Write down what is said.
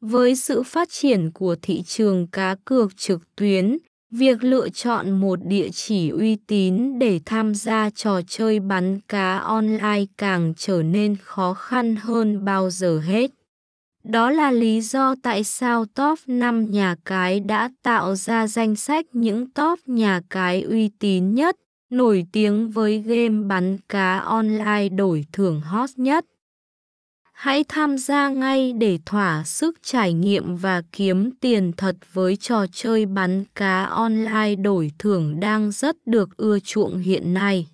Với sự phát triển của thị trường cá cược trực tuyến, việc lựa chọn một địa chỉ uy tín để tham gia trò chơi bắn cá online càng trở nên khó khăn hơn bao giờ hết. Đó là lý do tại sao top 5 nhà cái đã tạo ra danh sách những top nhà cái uy tín nhất, nổi tiếng với game bắn cá online đổi thưởng hot nhất. Hãy tham gia ngay để thỏa sức trải nghiệm và kiếm tiền thật với trò chơi bắn cá online đổi thưởng đang rất được ưa chuộng hiện nay.